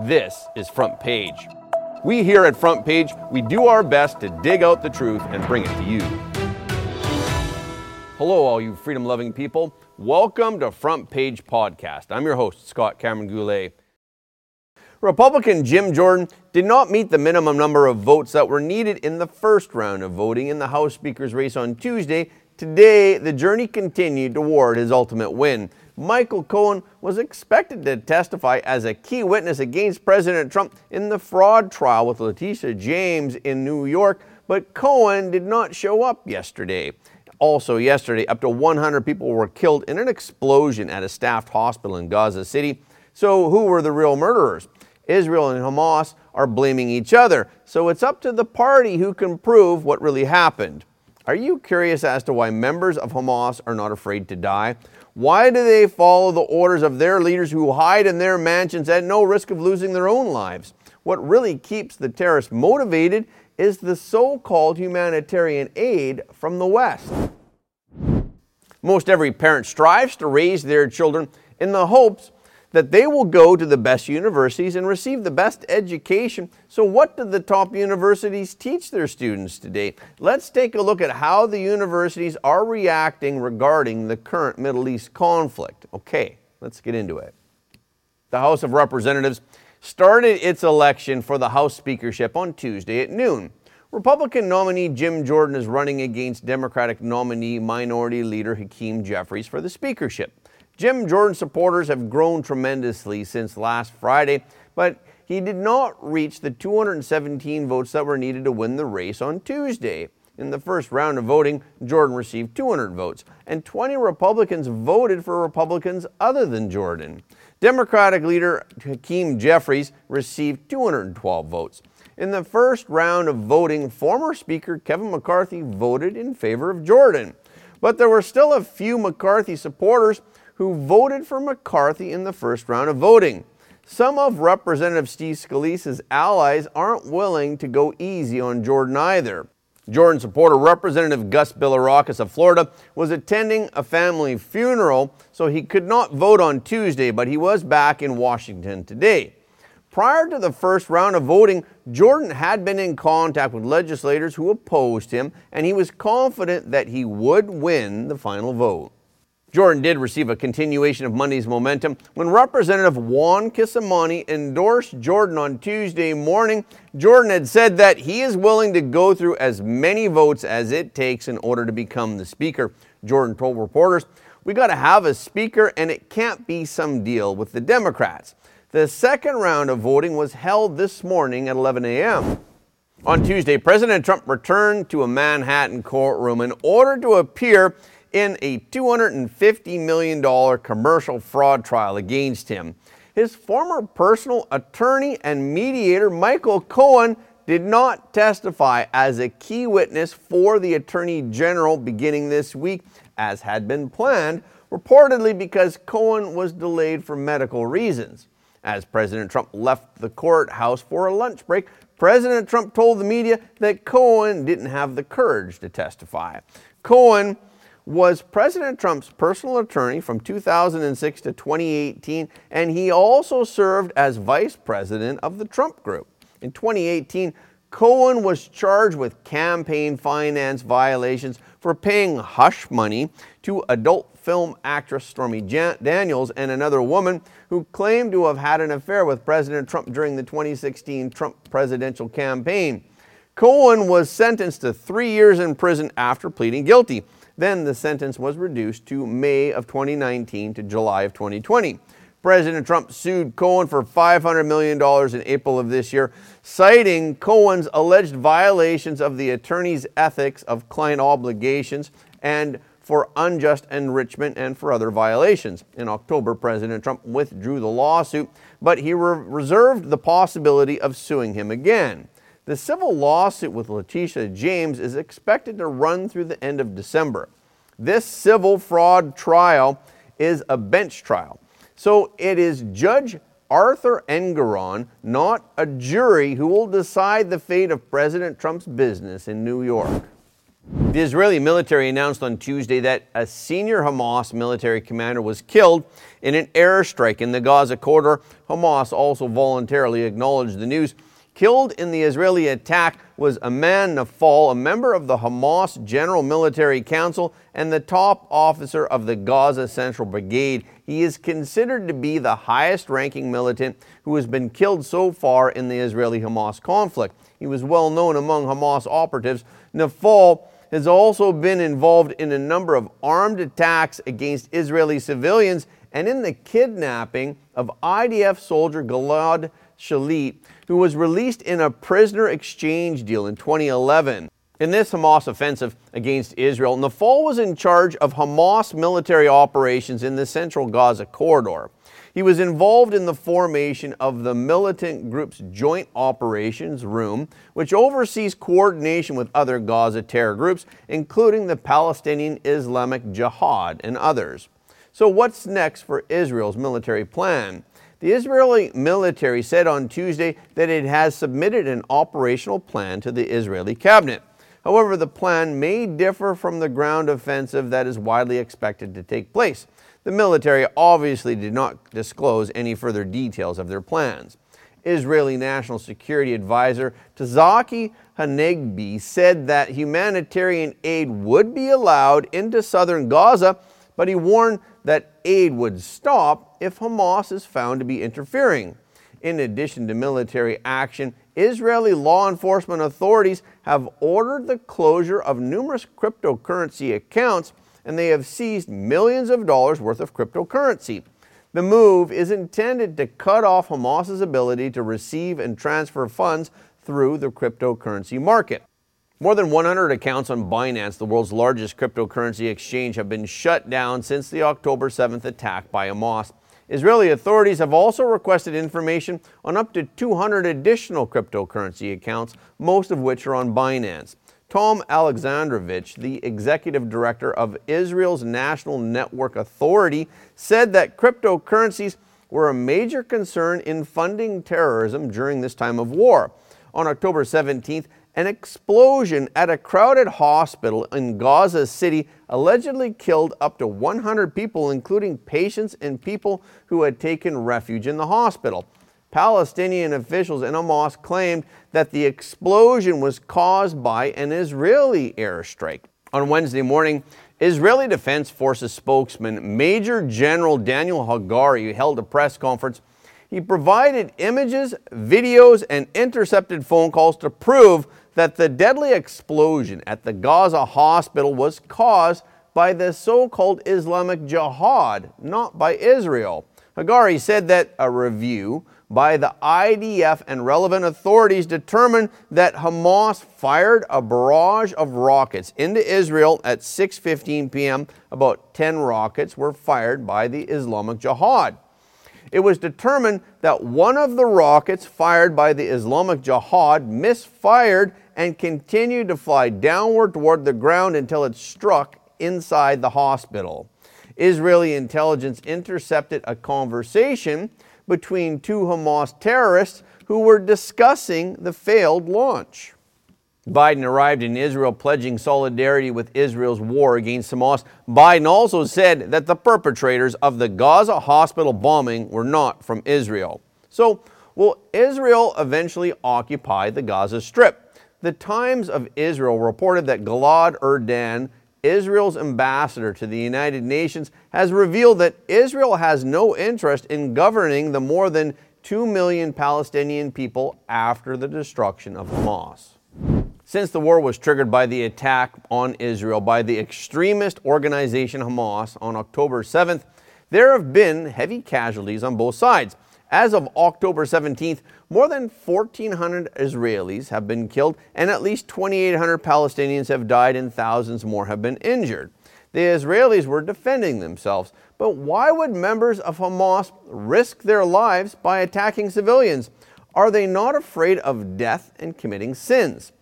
This is Front Page. We here at Front Page, we do our best to dig out the truth and bring it to you. Hello, all you freedom loving people. Welcome to Front Page Podcast. I'm your host, Scott Cameron Goulet. Republican Jim Jordan did not meet the minimum number of votes that were needed in the first round of voting in the House Speaker's race on Tuesday. Today, the journey continued toward his ultimate win. Michael Cohen was expected to testify as a key witness against President Trump in the fraud trial with Letitia James in New York, but Cohen did not show up yesterday. Also, yesterday, up to 100 people were killed in an explosion at a staffed hospital in Gaza City. So, who were the real murderers? Israel and Hamas are blaming each other, so it's up to the party who can prove what really happened. Are you curious as to why members of Hamas are not afraid to die? Why do they follow the orders of their leaders who hide in their mansions at no risk of losing their own lives? What really keeps the terrorists motivated is the so called humanitarian aid from the West. Most every parent strives to raise their children in the hopes that they will go to the best universities and receive the best education. So, what do the top universities teach their students today? Let's take a look at how the universities are reacting regarding the current Middle East conflict. Okay, let's get into it. The House of Representatives started its election for the House speakership on Tuesday at noon. Republican nominee Jim Jordan is running against Democratic nominee Minority Leader Hakeem Jeffries for the speakership. Jim Jordan supporters have grown tremendously since last Friday, but he did not reach the 217 votes that were needed to win the race on Tuesday. In the first round of voting, Jordan received 200 votes, and 20 Republicans voted for Republicans other than Jordan. Democratic leader Hakeem Jeffries received 212 votes. In the first round of voting, former Speaker Kevin McCarthy voted in favor of Jordan. But there were still a few McCarthy supporters who voted for McCarthy in the first round of voting. Some of Representative Steve Scalise's allies aren't willing to go easy on Jordan either. Jordan supporter Representative Gus Bilirakis of Florida was attending a family funeral, so he could not vote on Tuesday, but he was back in Washington today. Prior to the first round of voting, Jordan had been in contact with legislators who opposed him, and he was confident that he would win the final vote. Jordan did receive a continuation of Monday's momentum when Representative Juan Ciscomani endorsed Jordan on Tuesday morning. Jordan had said that he is willing to go through as many votes as it takes in order to become the Speaker. Jordan told reporters, We got to have a Speaker, and it can't be some deal with the Democrats. The second round of voting was held this morning at 11 a.m. On Tuesday, President Trump returned to a Manhattan courtroom in order to appear in a $250 million commercial fraud trial against him. His former personal attorney and mediator, Michael Cohen, did not testify as a key witness for the Attorney General beginning this week, as had been planned, reportedly because Cohen was delayed for medical reasons. As President Trump left the courthouse for a lunch break, President Trump told the media that Cohen didn't have the courage to testify. Cohen was President Trump's personal attorney from 2006 to 2018, and he also served as vice president of the Trump Group. In 2018, Cohen was charged with campaign finance violations for paying hush money to adult film actress Stormy Daniels and another woman who claimed to have had an affair with President Trump during the 2016 Trump presidential campaign. Cohen was sentenced to three years in prison after pleading guilty. Then the sentence was reduced to May of 2019 to July of 2020. President Trump sued Cohen for $500 million in April of this year, citing Cohen's alleged violations of the attorney's ethics of client obligations and for unjust enrichment and for other violations. In October, President Trump withdrew the lawsuit, but he re- reserved the possibility of suing him again. The civil lawsuit with Letitia James is expected to run through the end of December. This civil fraud trial is a bench trial. So it is Judge Arthur Engoron, not a jury, who will decide the fate of President Trump's business in New York. The Israeli military announced on Tuesday that a senior Hamas military commander was killed in an airstrike in the Gaza corridor. Hamas also voluntarily acknowledged the news. Killed in the Israeli attack was Aman Nafal, a member of the Hamas General Military Council and the top officer of the Gaza Central Brigade. He is considered to be the highest ranking militant who has been killed so far in the Israeli Hamas conflict. He was well known among Hamas operatives. Nafal has also been involved in a number of armed attacks against Israeli civilians and in the kidnapping of IDF soldier Gilad Shalit, who was released in a prisoner exchange deal in 2011. In this Hamas offensive against Israel, Nafal was in charge of Hamas military operations in the central Gaza corridor. He was involved in the formation of the militant group's Joint Operations Room, which oversees coordination with other Gaza terror groups, including the Palestinian Islamic Jihad and others. So, what's next for Israel's military plan? The Israeli military said on Tuesday that it has submitted an operational plan to the Israeli cabinet. However, the plan may differ from the ground offensive that is widely expected to take place. The military obviously did not disclose any further details of their plans. Israeli National Security Advisor Tzachi Hanegbi said that humanitarian aid would be allowed into southern Gaza, but he warned that aid would stop if Hamas is found to be interfering. In addition to military action, Israeli law enforcement authorities have ordered the closure of numerous cryptocurrency accounts and they have seized millions of dollars worth of cryptocurrency. The move is intended to cut off Hamas's ability to receive and transfer funds through the cryptocurrency market. More than 100 accounts on Binance, the world's largest cryptocurrency exchange, have been shut down since the October 7th attack by Hamas. Israeli authorities have also requested information on up to 200 additional cryptocurrency accounts, most of which are on Binance. Tom Alexandrovich, the executive director of Israel's National Network Authority, said that cryptocurrencies were a major concern in funding terrorism during this time of war. On October 17th, an explosion at a crowded hospital in Gaza City allegedly killed up to 100 people, including patients and people who had taken refuge in the hospital. Palestinian officials in Hamas claimed that the explosion was caused by an Israeli airstrike. On Wednesday morning, Israeli Defense Forces spokesman Major General Daniel Hagari held a press conference. He provided images, videos, and intercepted phone calls to prove that the deadly explosion at the Gaza hospital was caused by the so called Islamic Jihad, not by Israel. Hagari said that a review by the IDF and relevant authorities determined that Hamas fired a barrage of rockets into Israel at 6:15 p.m. About 10 rockets were fired by the Islamic Jihad it was determined that one of the rockets fired by the Islamic Jihad misfired and continued to fly downward toward the ground until it struck inside the hospital. Israeli intelligence intercepted a conversation between two Hamas terrorists who were discussing the failed launch. Biden arrived in Israel pledging solidarity with Israel's war against Hamas. Biden also said that the perpetrators of the Gaza hospital bombing were not from Israel. So, will Israel eventually occupy the Gaza Strip? The Times of Israel reported that Gilad Erdan, Israel's ambassador to the United Nations, has revealed that Israel has no interest in governing the more than 2 million Palestinian people after the destruction of Hamas. Since the war was triggered by the attack on Israel by the extremist organization Hamas on October 7th, there have been heavy casualties on both sides. As of October 17th, more than 1,400 Israelis have been killed and at least 2,800 Palestinians have died and thousands more have been injured. The Israelis were defending themselves, but why would members of Hamas risk their lives by attacking civilians? Are they not afraid of death and committing sins?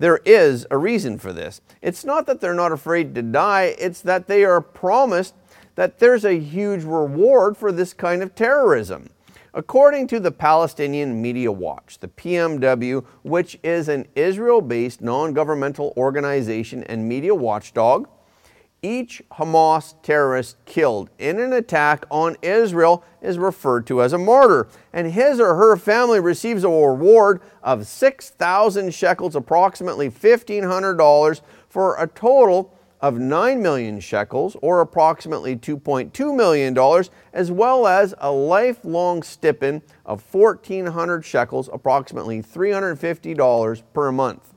There is a reason for this. It's not that they're not afraid to die, it's that they are promised that there's a huge reward for this kind of terrorism. According to the Palestinian Media Watch, the PMW, which is an Israel based non governmental organization and media watchdog, each Hamas terrorist killed in an attack on Israel is referred to as a martyr, and his or her family receives a reward of 6,000 shekels, approximately $1,500, for a total of 9 million shekels, or approximately $2.2 million, as well as a lifelong stipend of 1,400 shekels, approximately $350 per month.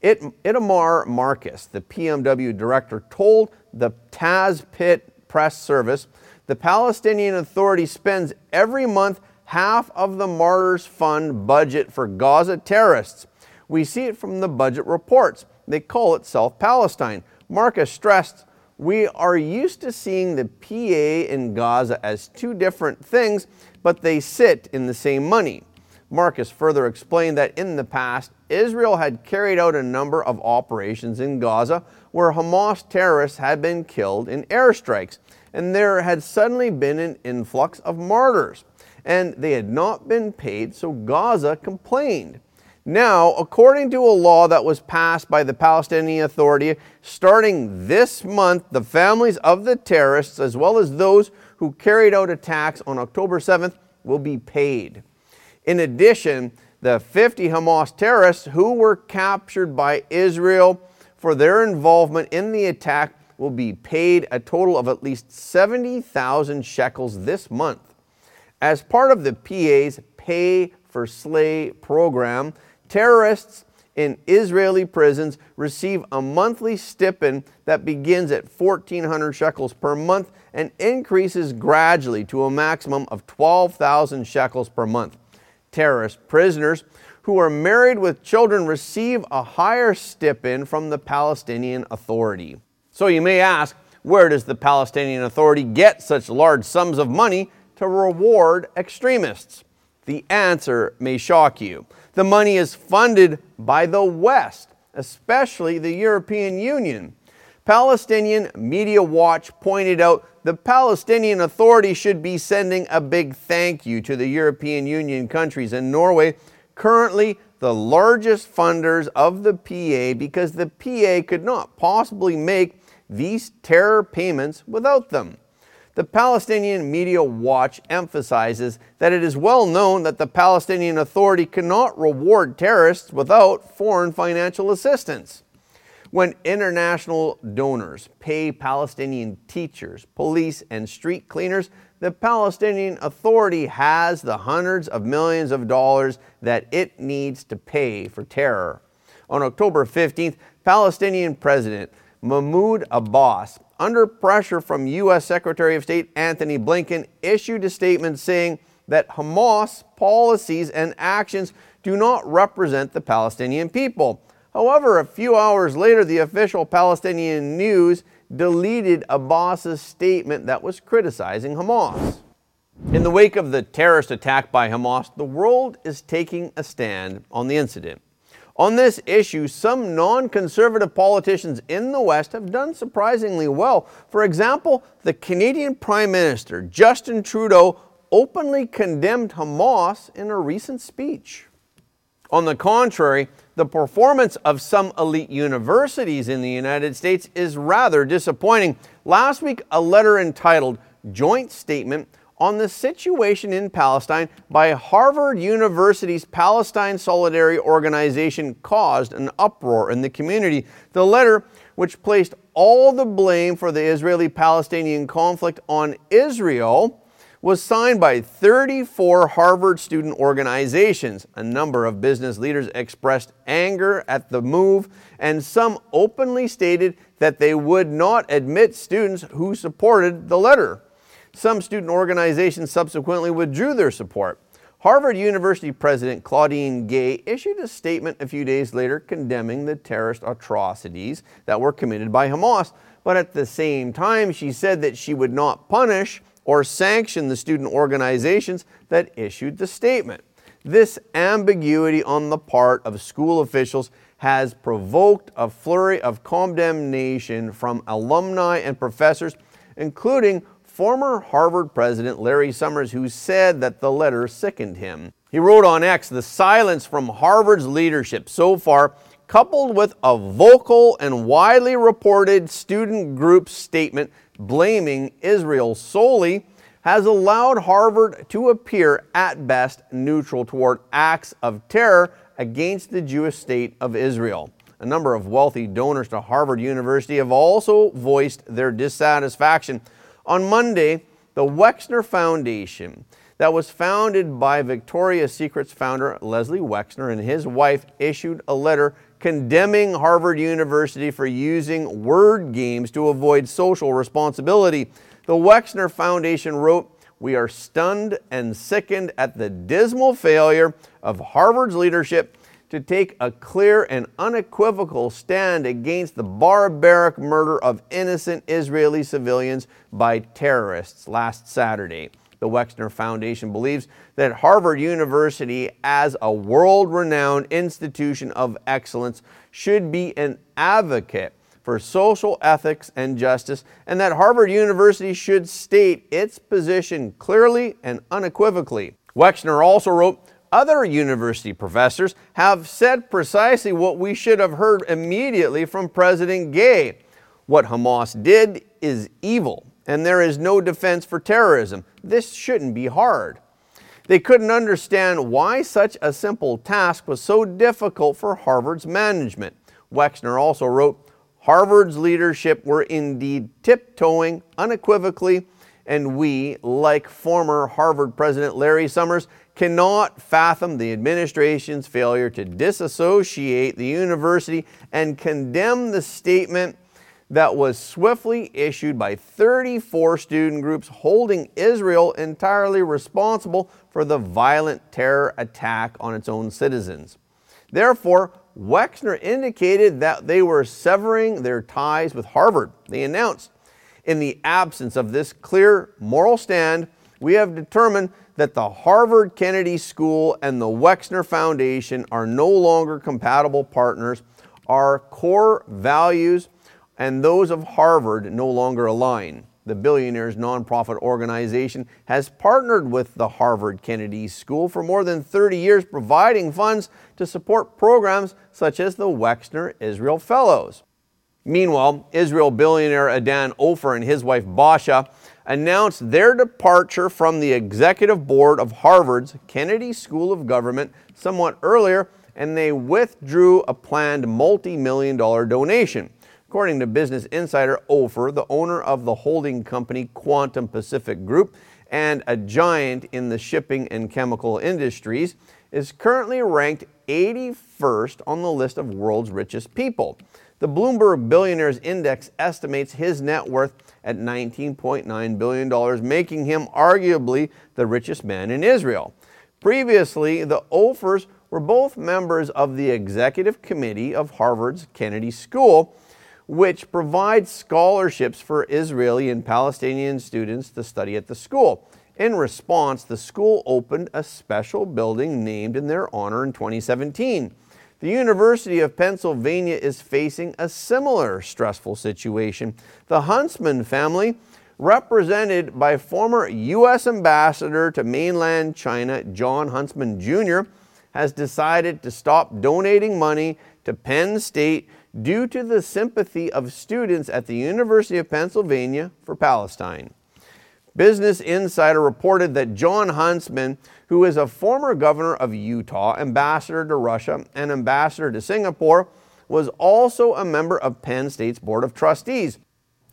It, Itamar Marcus, the PMW director, told the Tazpit press service the Palestinian Authority spends every month half of the Martyrs Fund budget for Gaza terrorists. We see it from the budget reports. They call it South Palestine. Marcus stressed, We are used to seeing the PA and Gaza as two different things, but they sit in the same money. Marcus further explained that in the past, Israel had carried out a number of operations in Gaza where Hamas terrorists had been killed in airstrikes, and there had suddenly been an influx of martyrs, and they had not been paid, so Gaza complained. Now, according to a law that was passed by the Palestinian Authority, starting this month, the families of the terrorists, as well as those who carried out attacks on October 7th, will be paid. In addition, the 50 Hamas terrorists who were captured by Israel for their involvement in the attack will be paid a total of at least 70,000 shekels this month. As part of the PA's Pay for Slay program, terrorists in Israeli prisons receive a monthly stipend that begins at 1,400 shekels per month and increases gradually to a maximum of 12,000 shekels per month terrorist prisoners who are married with children receive a higher stipend from the Palestinian Authority. So you may ask, where does the Palestinian Authority get such large sums of money to reward extremists? The answer may shock you. The money is funded by the West, especially the European Union. Palestinian Media Watch pointed out the Palestinian Authority should be sending a big thank you to the European Union countries and Norway, currently the largest funders of the PA, because the PA could not possibly make these terror payments without them. The Palestinian Media Watch emphasizes that it is well known that the Palestinian Authority cannot reward terrorists without foreign financial assistance. When international donors pay Palestinian teachers, police, and street cleaners, the Palestinian Authority has the hundreds of millions of dollars that it needs to pay for terror. On October 15th, Palestinian President Mahmoud Abbas, under pressure from U.S. Secretary of State Antony Blinken, issued a statement saying that Hamas policies and actions do not represent the Palestinian people. However, a few hours later, the official Palestinian news deleted Abbas's statement that was criticizing Hamas. In the wake of the terrorist attack by Hamas, the world is taking a stand on the incident. On this issue, some non conservative politicians in the West have done surprisingly well. For example, the Canadian Prime Minister, Justin Trudeau, openly condemned Hamas in a recent speech. On the contrary, the performance of some elite universities in the United States is rather disappointing. Last week, a letter entitled Joint Statement on the Situation in Palestine by Harvard University's Palestine Solidarity Organization caused an uproar in the community. The letter, which placed all the blame for the Israeli Palestinian conflict on Israel, was signed by 34 Harvard student organizations. A number of business leaders expressed anger at the move, and some openly stated that they would not admit students who supported the letter. Some student organizations subsequently withdrew their support. Harvard University President Claudine Gay issued a statement a few days later condemning the terrorist atrocities that were committed by Hamas, but at the same time, she said that she would not punish or sanction the student organizations that issued the statement. This ambiguity on the part of school officials has provoked a flurry of condemnation from alumni and professors, including former Harvard president Larry Summers, who said that the letter sickened him. He wrote on X The silence from Harvard's leadership so far, coupled with a vocal and widely reported student group statement blaming Israel solely, has allowed Harvard to appear at best neutral toward acts of terror against the Jewish state of Israel. A number of wealthy donors to Harvard University have also voiced their dissatisfaction. On Monday, the Wexner Foundation, that was founded by Victoria's Secret's founder Leslie Wexner and his wife, issued a letter condemning Harvard University for using word games to avoid social responsibility. The Wexner Foundation wrote, We are stunned and sickened at the dismal failure of Harvard's leadership to take a clear and unequivocal stand against the barbaric murder of innocent Israeli civilians by terrorists last Saturday. The Wexner Foundation believes that Harvard University, as a world renowned institution of excellence, should be an advocate for social ethics and justice, and that Harvard University should state its position clearly and unequivocally. Wexner also wrote, other university professors have said precisely what we should have heard immediately from President Gay. What Hamas did is evil, and there is no defense for terrorism. This shouldn't be hard. They couldn't understand why such a simple task was so difficult for Harvard's management. Wexner also wrote Harvard's leadership were indeed tiptoeing unequivocally, and we, like former Harvard President Larry Summers, cannot fathom the administration's failure to disassociate the university and condemn the statement that was swiftly issued by 34 student groups holding Israel entirely responsible for the violent terror attack on its own citizens. Therefore, Wexner indicated that they were severing their ties with Harvard. They announced, in the absence of this clear moral stand, we have determined that the Harvard Kennedy School and the Wexner Foundation are no longer compatible partners. Our core values and those of Harvard no longer align. The Billionaires Nonprofit Organization has partnered with the Harvard Kennedy School for more than 30 years, providing funds to support programs such as the Wexner Israel Fellows. Meanwhile, Israel billionaire Idan Ofer and his wife Basha announced their departure from the executive board of Harvard's Kennedy School of Government somewhat earlier, and they withdrew a planned multi million dollar donation. According to Business Insider, Ofer, the owner of the holding company Quantum Pacific Group and a giant in the shipping and chemical industries, is currently ranked 81st on the list of world's richest people. The Bloomberg Billionaires Index estimates his net worth at $19.9 billion, making him arguably the richest man in Israel. Previously, the Ofers were both members of the executive committee of Harvard's Kennedy School, which provides scholarships for Israeli and Palestinian students to study at the school. In response, the school opened a special building named in their honor in 2017. The University of Pennsylvania is facing a similar stressful situation. The Huntsman family, represented by former U.S. Ambassador to mainland China Jon Huntsman Jr., has decided to stop donating money to Penn State due to the sympathy of students at the University of Pennsylvania for Palestine. Business Insider reported that Jon Huntsman, who is a former governor of Utah, ambassador to Russia, and ambassador to Singapore, was also a member of Penn State's Board of Trustees.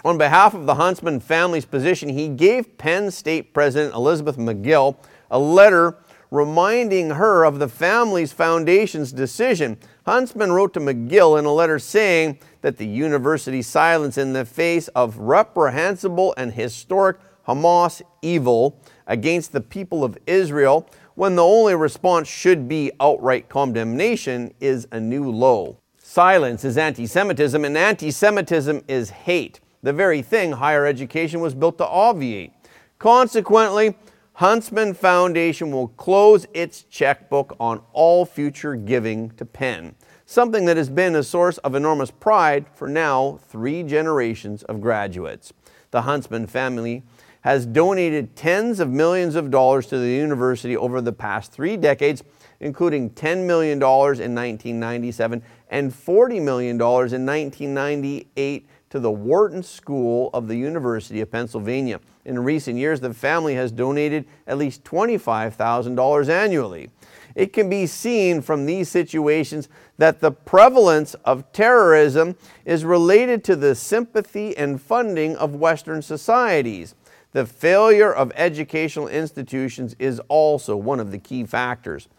On behalf of the Huntsman family's position, he gave Penn State President Elizabeth Magill a letter reminding her of the family's foundation's decision. Huntsman wrote to Magill in a letter saying that the university's silence in the face of reprehensible and historic Hamas evil against the people of Israel when the only response should be outright condemnation is a new low. Silence is anti Semitism, and anti Semitism is hate, the very thing higher education was built to obviate. Consequently, Huntsman Foundation will close its checkbook on all future giving to Penn, something that has been a source of enormous pride for now three generations of graduates. The Huntsman family has donated tens of millions of dollars to the university over the past three decades, including $10 million in 1997 and $40 million in 1998 to the Wharton School of the University of Pennsylvania. In recent years, the family has donated at least $25,000 annually. It can be seen from these situations that the prevalence of terrorism is related to the sympathy and funding of Western societies. The failure of educational institutions is also one of the key factors.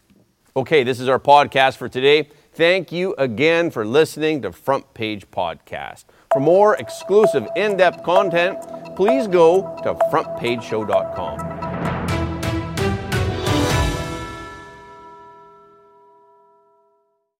Okay, this is our podcast for today. Thank you again for listening to Front Page Podcast. For more exclusive in depth content, please go to frontpageshow.com.